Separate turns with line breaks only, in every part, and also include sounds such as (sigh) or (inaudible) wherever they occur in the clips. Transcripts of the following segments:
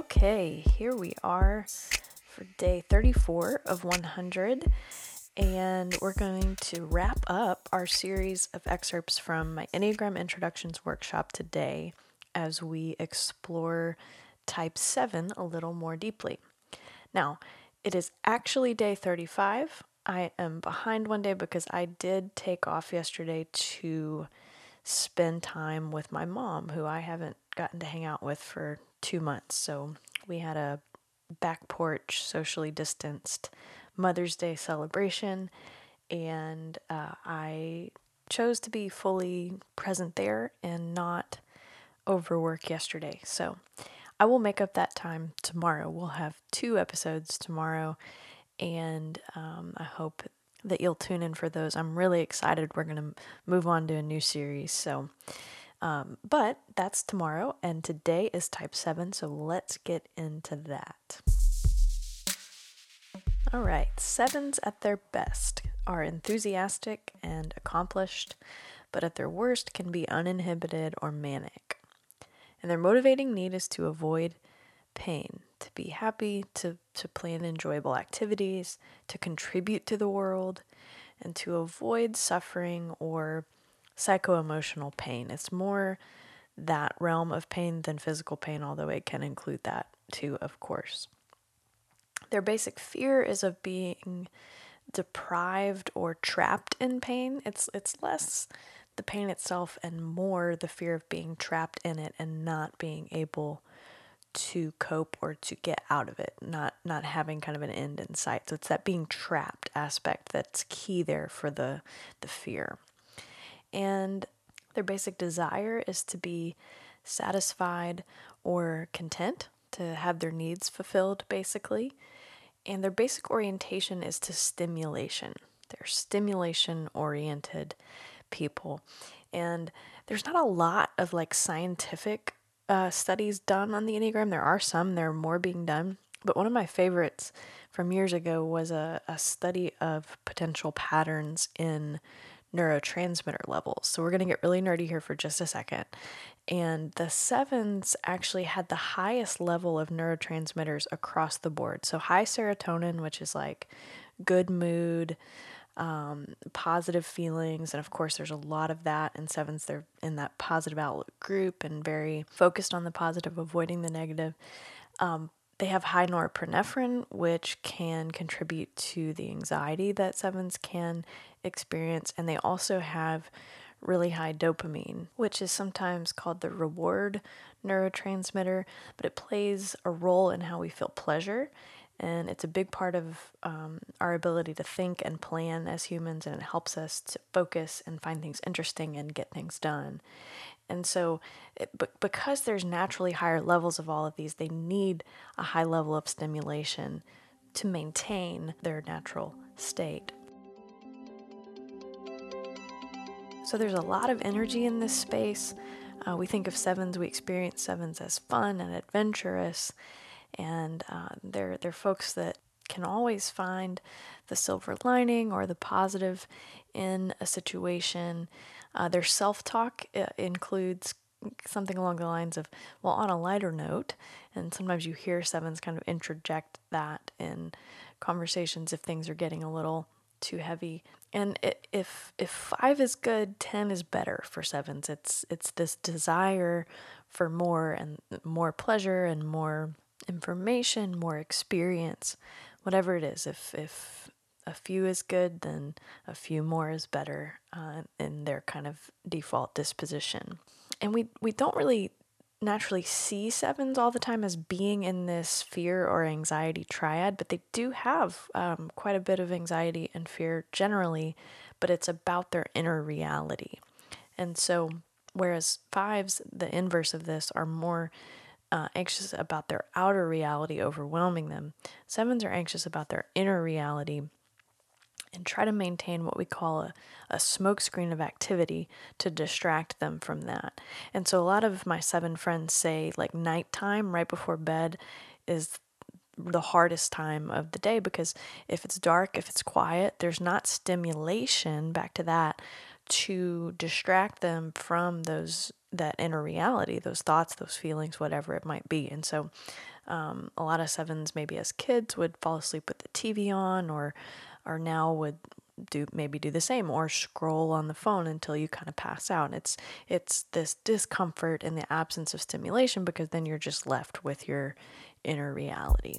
Okay, here we are for day 34 of 100, and we're going to wrap up our series of excerpts from my Enneagram Introductions workshop today as we explore type 7 a little more deeply. Now, it is actually day 35. I am behind one day because I did take off yesterday to spend time with my mom, who I haven't gotten to hang out with for two months. So we had a back porch, socially distanced Mother's Day celebration, and uh, I chose to be fully present there and not overwork yesterday. So I will make up that time tomorrow. We'll have two episodes tomorrow, and um, I hope that you'll tune in for those. I'm really excited. We're going to move on to a new series. So, um, but that's tomorrow, and today is type 7, so let's get into that. All right, sevens at their best are enthusiastic and accomplished, but at their worst can be uninhibited or manic. And their motivating need is to avoid pain, to be happy, to, to plan enjoyable activities, to contribute to the world, and to avoid suffering or psycho emotional pain. It's more that realm of pain than physical pain, although it can include that too, of course. Their basic fear is of being deprived or trapped in pain. It's it's less the pain itself and more the fear of being trapped in it and not being able to cope or to get out of it, not not having kind of an end in sight. So it's that being trapped aspect that's key there for the the fear. And their basic desire is to be satisfied or content, to have their needs fulfilled basically. And their basic orientation is to stimulation. They're stimulation oriented people. And there's not a lot of like scientific uh, studies done on the Enneagram. There are some, there are more being done. But one of my favorites from years ago was a, a study of potential patterns in neurotransmitter levels. So we're going to get really nerdy here for just a second. And the sevens actually had the highest level of neurotransmitters across the board. So high serotonin, which is like good mood, um, positive feelings. And of course, there's a lot of that in sevens. They're in that positive outlook group and very focused on the positive, avoiding the negative. Um, they have high norepinephrine, which can contribute to the anxiety that sevens can experience. And they also have really high dopamine, which is sometimes called the reward neurotransmitter, but it plays a role in how we feel pleasure. And it's a big part of um, our ability to think and plan as humans, and it helps us to focus and find things interesting and get things done. And so, it, because there's naturally higher levels of all of these, they need a high level of stimulation to maintain their natural state. So there's a lot of energy in this space. Uh, we think of sevens, we experience sevens as fun and adventurous, and uh, they're they're folks that can always find the silver lining or the positive in a situation. Uh, their self talk uh, includes something along the lines of, well, on a lighter note, and sometimes you hear sevens kind of interject that in conversations if things are getting a little too heavy. And it, if if five is good, ten is better for sevens. It's it's this desire for more and more pleasure and more information, more experience, whatever it is. If if a few is good, then a few more is better uh, in their kind of default disposition. And we we don't really naturally see sevens all the time as being in this fear or anxiety triad, but they do have um, quite a bit of anxiety and fear generally, but it's about their inner reality. And so, whereas fives, the inverse of this, are more uh, anxious about their outer reality overwhelming them, sevens are anxious about their inner reality and try to maintain what we call a, a smokescreen of activity to distract them from that. And so a lot of my seven friends say like nighttime right before bed is the hardest time of the day because if it's dark, if it's quiet, there's not stimulation, back to that, to distract them from those that inner reality, those thoughts, those feelings, whatever it might be. And so, um, a lot of sevens, maybe as kids, would fall asleep with the TV on, or or now would do maybe do the same or scroll on the phone until you kind of pass out. It's it's this discomfort in the absence of stimulation because then you're just left with your inner reality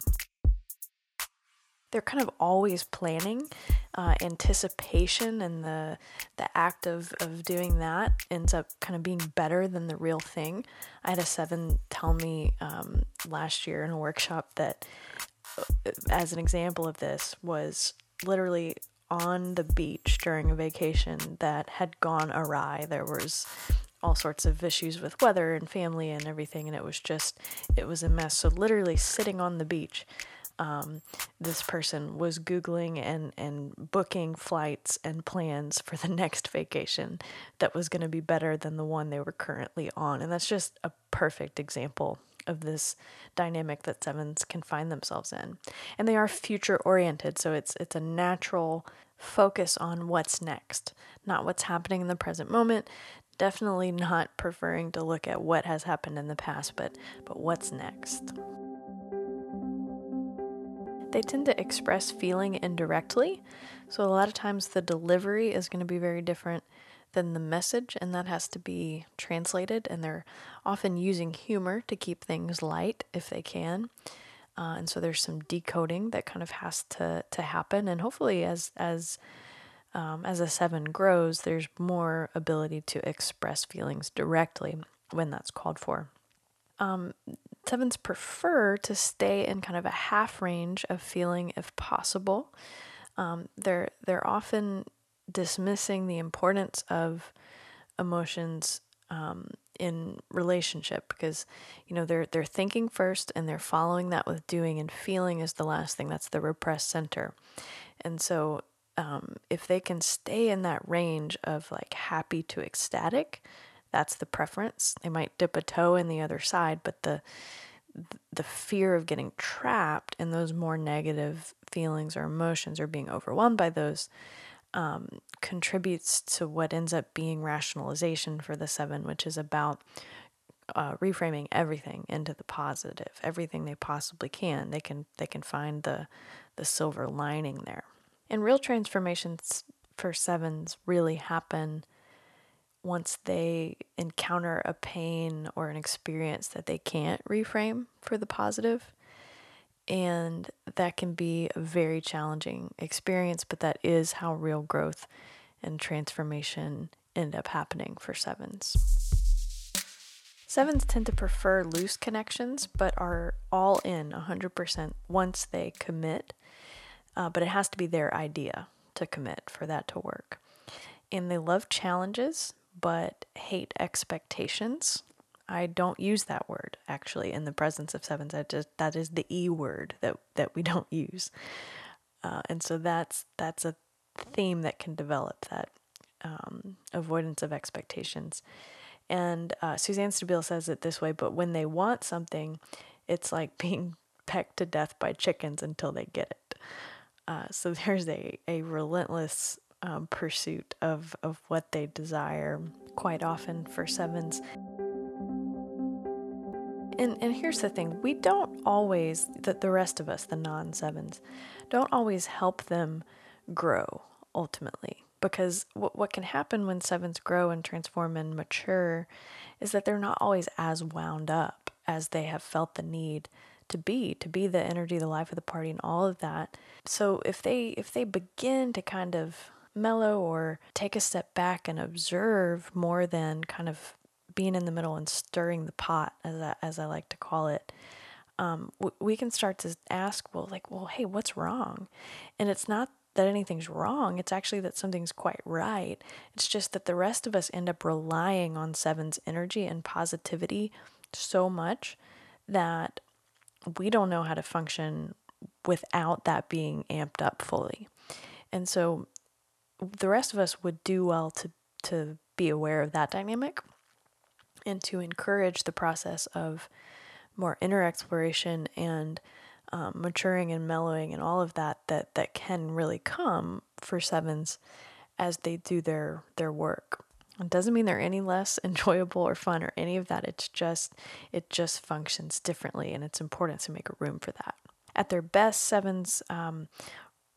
they're kind of always planning. Uh, anticipation and the the act of, of doing that ends up kind of being better than the real thing. I had a seven tell me um, last year in a workshop that, uh, as an example of this, was literally on the beach during a vacation that had gone awry. There was all sorts of issues with weather and family and everything, and it was just, it was a mess. So, literally sitting on the beach, um, this person was Googling and, and booking flights and plans for the (laughs) next vacation that was going to be better than the one they were currently on. And that's just a perfect example of this dynamic that sevens can find themselves in. And they are future oriented, so it's it's a natural focus on what's next, not what's happening in the present moment. Definitely not preferring to look at what has happened in the past, but but what's next. They tend to express feeling indirectly, so a lot of times the delivery is going to be very different than the message, and that has to be translated. And they're often using humor to keep things light if they can. Uh, and so there's some decoding that kind of has to to happen. And hopefully, as as um, as a seven grows, there's more ability to express feelings directly when that's called for. Um, sevens prefer to stay in kind of a half range of feeling if possible. Um, they're they're often dismissing the importance of emotions um, in relationship because you know they're they're thinking first and they're following that with doing and feeling is the last thing that's the repressed center and so um, if they can stay in that range of like happy to ecstatic that's the preference they might dip a toe in the other side but the the fear of getting trapped in those more negative feelings or emotions or being overwhelmed by those um, contributes to what ends up being rationalization for the seven, which is about uh, reframing everything into the positive, everything they possibly can. They can they can find the the silver lining there. And real transformations for sevens really happen once they encounter a pain or an experience that they can't reframe for the positive. And that can be a very challenging experience, but that is how real growth and transformation end up happening for sevens. Sevens tend to prefer loose connections, but are all in 100% once they commit. Uh, but it has to be their idea to commit for that to work. And they love challenges, but hate expectations. I don't use that word actually in the presence of sevens. That just that is the e word that that we (laughs) don't use, uh, and so that's that's a theme that can develop that um, avoidance of expectations. And uh, Suzanne Stabile says it this way: but when they want something, it's like (laughs) being pecked to death by chickens until they get it. Uh, so there's a, a relentless um, pursuit of, of what they desire quite often for sevens. And, and here's the thing we don't always, the, the rest of us, the non sevens, don't always help them grow ultimately. Because what, what can happen when sevens grow and transform and mature is that they're not always as wound up as they have felt the need to be to be the energy the life of the party and all of that so if they if they begin to kind of mellow or take a step back and observe more than kind of being in the middle and stirring the pot, as I, as I like to call it, um, we can start to ask, well, like, well, hey, what's wrong? And it's not that anything's wrong. It's actually that something's quite right. It's just that the rest of us end up relying on Seven's energy and positivity so much that we don't know how to function without that being amped up fully. And so the rest of us would do well to to be aware of that dynamic and to encourage the process of more inner exploration and um, maturing and mellowing and all of that that that can really come for sevens as they do their their work. It doesn't mean they're any less (laughs) enjoyable or fun or any of that. It's just it just functions differently, and it's important to make room for that. At their best, sevens um,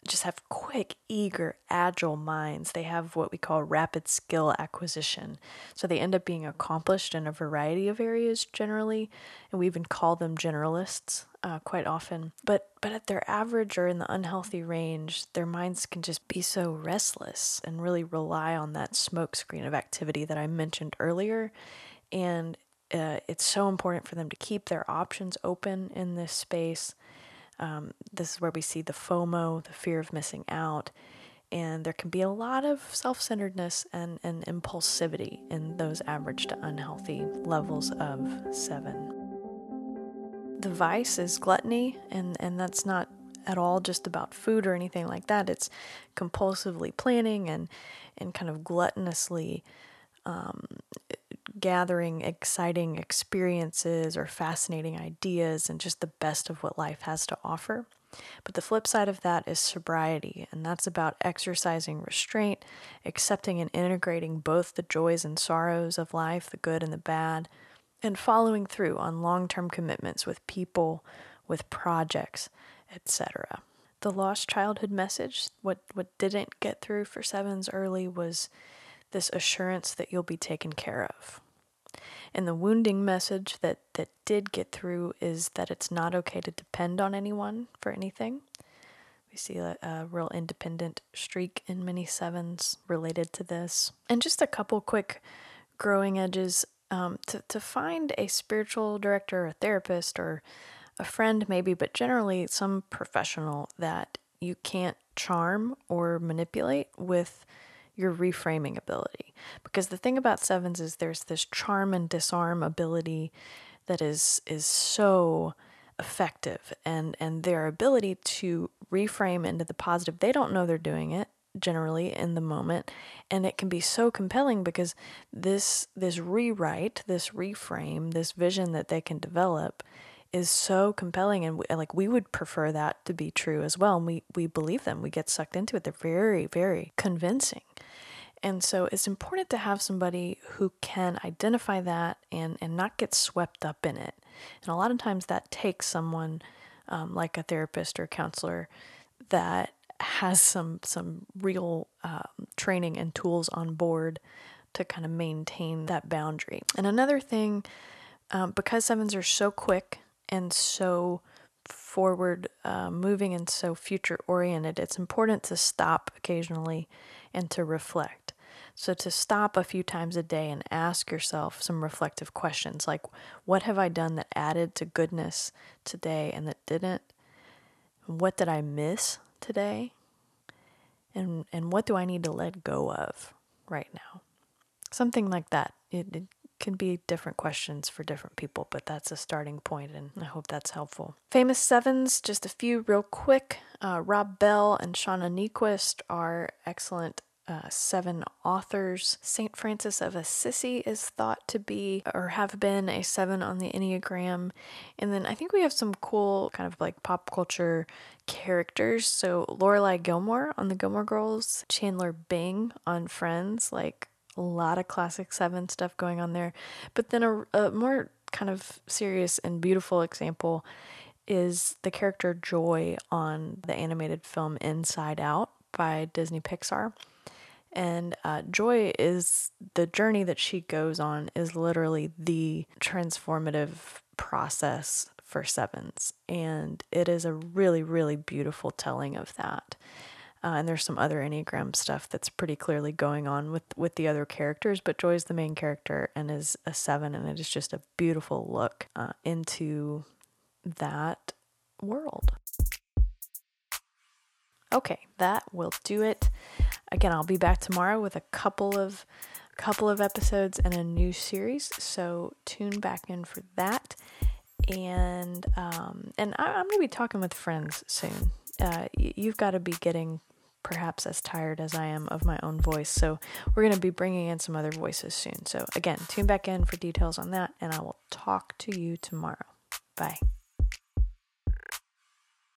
just have quick, eager, agile minds. They have what we call rapid skill acquisition. So they end up being accomplished in a variety of areas generally, and we even call them generalists uh, quite often. But but at their average or in the unhealthy range, their minds can just be so restless and really rely on that smokescreen of activity that I mentioned earlier. And uh, it's so important for them to keep their options open in this space um, this is where we see the FOMO, the fear of missing out. And there can be a lot of self centeredness and, and impulsivity in those average to unhealthy levels of seven. The vice is gluttony, and, and that's not at all just about food or anything like that. It's compulsively planning and, and kind of gluttonously um, gathering exciting experiences or fascinating ideas and just the best of what life has to offer. But the flip side of that is sobriety, and that's about exercising restraint, accepting and integrating both the joys and sorrows of life, the good and the bad, and following through on long term commitments with people, with projects, etc. The lost childhood message, what, what didn't get through for sevens early was this assurance that you'll be taken care of. And the wounding message that, that did get through is that it's not okay to depend on anyone for anything. We see a, a real independent streak in many sevens related to this. And just a couple quick growing edges um, to, to find a spiritual director, a therapist, or a friend, maybe, but generally some professional that you can't charm or manipulate with your reframing ability. Because the thing about sevens is there's this charm and disarm ability that is is so effective. And and their ability to reframe into the positive they don't know they're doing it generally in the moment. And it can be so compelling because this this rewrite this reframe this vision that they can develop is so compelling. And we, like we would prefer that to be true as well. And we we believe them. We get sucked into it. They're very very convincing and so it's important to have somebody who can identify that and, and not get swept up in it. And a lot of times that takes someone um, like a therapist or counselor that has some some real um, training and tools on board to kind of maintain that boundary. And another thing, um, because sevens are so quick and so forward uh, moving and so future oriented, it's important to stop occasionally and to reflect. So, to stop a few times a day and ask yourself some reflective questions like, what have I done that added to goodness today and that didn't? What did I miss today? And, and what do I need to let go of right now? Something like that. It, it can be different questions for different people, but that's a starting point, and I hope that's helpful. Famous Sevens, just a few real quick. Uh, Rob Bell and Shauna Niequist are excellent uh, seven authors. St. Francis of Assisi is thought to be or have been a seven on the Enneagram. And then I think we have some cool kind of like pop culture characters. So Lorelai Gilmore on the Gilmore Girls, Chandler Bing on Friends, like a lot of classic seven stuff going on there. But then a, a more kind of serious and beautiful example is the character Joy on the animated film Inside Out by Disney Pixar. And uh, joy is the journey that she goes on, is literally the transformative process for sevens. And it is a really, really beautiful telling of that. Uh, and there's some other Enneagram stuff that's pretty clearly going on with, with the other characters, but Joy is the main character and is a seven, and it is just a beautiful look uh, into that world. Okay, that will do it. Again, I'll be back tomorrow with a couple of couple of episodes and a new series, so tune back in for that. And um, and I, am gonna be talking with friends soon. Uh, you've got to be getting perhaps as tired as I am of my own voice, so we're gonna be bringing in some other voices soon. So again, tune back in for details on that, and I will talk to you tomorrow. Bye.